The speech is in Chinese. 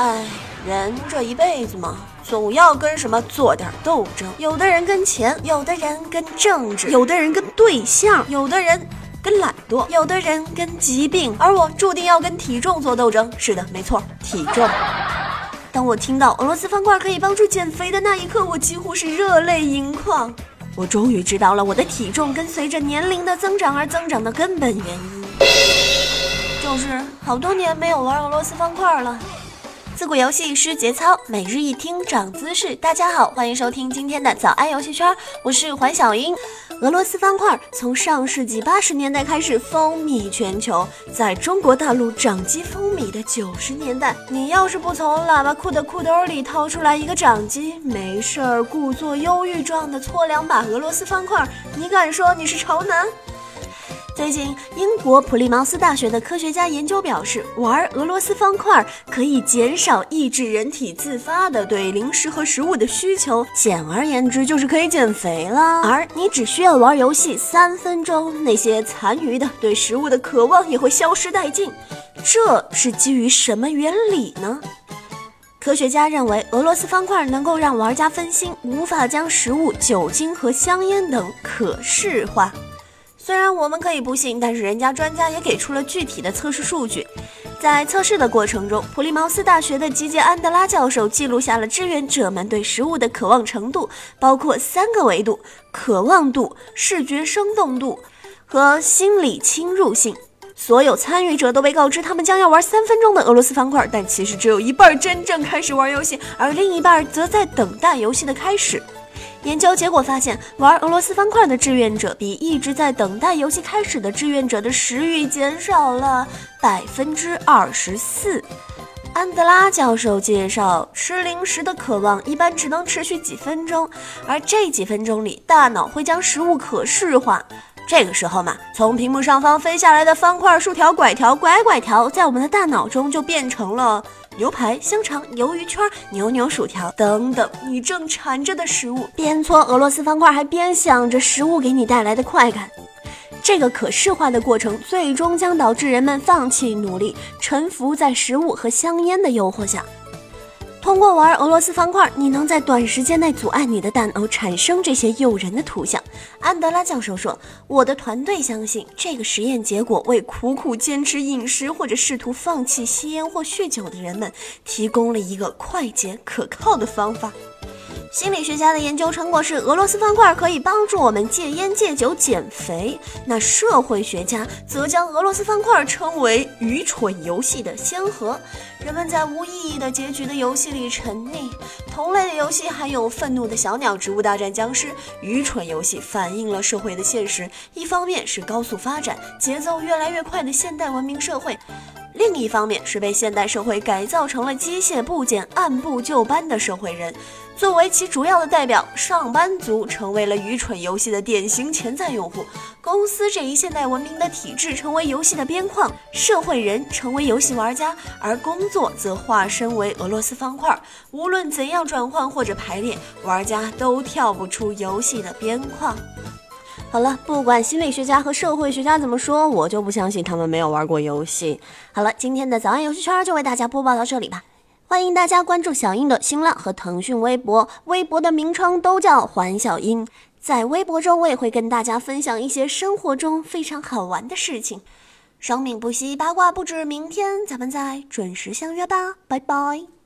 唉，人这一辈子嘛，总要跟什么做点斗争。有的人跟钱，有的人跟政治，有的人跟对象，有的人跟懒惰，有的人跟疾病，而我注定要跟体重做斗争。是的，没错，体重。当我听到俄罗斯方块可以帮助减肥的那一刻，我几乎是热泪盈眶。我终于知道了我的体重跟随着年龄的增长而增长的根本原因，就是好多年没有玩俄罗斯方块了。自古游戏失节操，每日一听长姿势。大家好，欢迎收听今天的早安游戏圈，我是环小英。俄罗斯方块从上世纪八十年代开始风靡全球，在中国大陆掌机风靡的九十年代，你要是不从喇叭裤的裤兜里掏出来一个掌机，没事儿故作忧郁状的搓两把俄罗斯方块，你敢说你是潮男？最近，英国普利茅斯大学的科学家研究表示，玩俄罗斯方块可以减少抑制人体自发的对零食和食物的需求，简而言之就是可以减肥了。而你只需要玩游戏三分钟，那些残余的对食物的渴望也会消失殆尽。这是基于什么原理呢？科学家认为，俄罗斯方块能够让玩家分心，无法将食物、酒精和香烟等可视化。虽然我们可以不信，但是人家专家也给出了具体的测试数据。在测试的过程中，普利茅斯大学的吉杰安德拉教授记录下了志愿者们对食物的渴望程度，包括三个维度：渴望度、视觉生动度和心理侵入性。所有参与者都被告知，他们将要玩三分钟的俄罗斯方块，但其实只有一半真正开始玩游戏，而另一半则在等待游戏的开始。研究结果发现，玩俄罗斯方块的志愿者比一直在等待游戏开始的志愿者的食欲减少了百分之二十四。安德拉教授介绍，吃零食的渴望一般只能持续几分钟，而这几分钟里，大脑会将食物可视化。这个时候嘛，从屏幕上方飞下来的方块、竖条、拐条、拐拐条，在我们的大脑中就变成了。牛排、香肠、鱿鱼圈、牛牛薯条等等，你正馋着的食物，边搓俄罗斯方块，还边想着食物给你带来的快感。这个可视化的过程，最终将导致人们放弃努力，臣服在食物和香烟的诱惑下。通过玩俄罗斯方块，你能在短时间内阻碍你的大脑产生这些诱人的图像。安德拉教授说：“我的团队相信这个实验结果为苦苦坚持饮食或者试图放弃吸烟或酗酒的人们提供了一个快捷可靠的方法。”心理学家的研究成果是，俄罗斯方块可以帮助我们戒烟、戒酒、减肥。那社会学家则将俄罗斯方块称为愚蠢游戏的先河。人们在无意义的结局的游戏里沉溺。同类的游戏还有《愤怒的小鸟》《植物大战僵尸》。愚蠢游戏反映了社会的现实：一方面是高速发展、节奏越来越快的现代文明社会。另一方面是被现代社会改造成了机械部件、按部就班的社会人。作为其主要的代表，上班族成为了愚蠢游戏的典型潜在用户。公司这一现代文明的体制成为游戏的边框，社会人成为游戏玩家，而工作则化身为俄罗斯方块。无论怎样转换或者排列，玩家都跳不出游戏的边框。好了，不管心理学家和社会学家怎么说，我就不相信他们没有玩过游戏。好了，今天的早安游戏圈就为大家播报到这里吧。欢迎大家关注小英的新浪和腾讯微博，微博的名称都叫环小英。在微博中，我也会跟大家分享一些生活中非常好玩的事情。生命不息，八卦不止，明天咱们再准时相约吧，拜拜。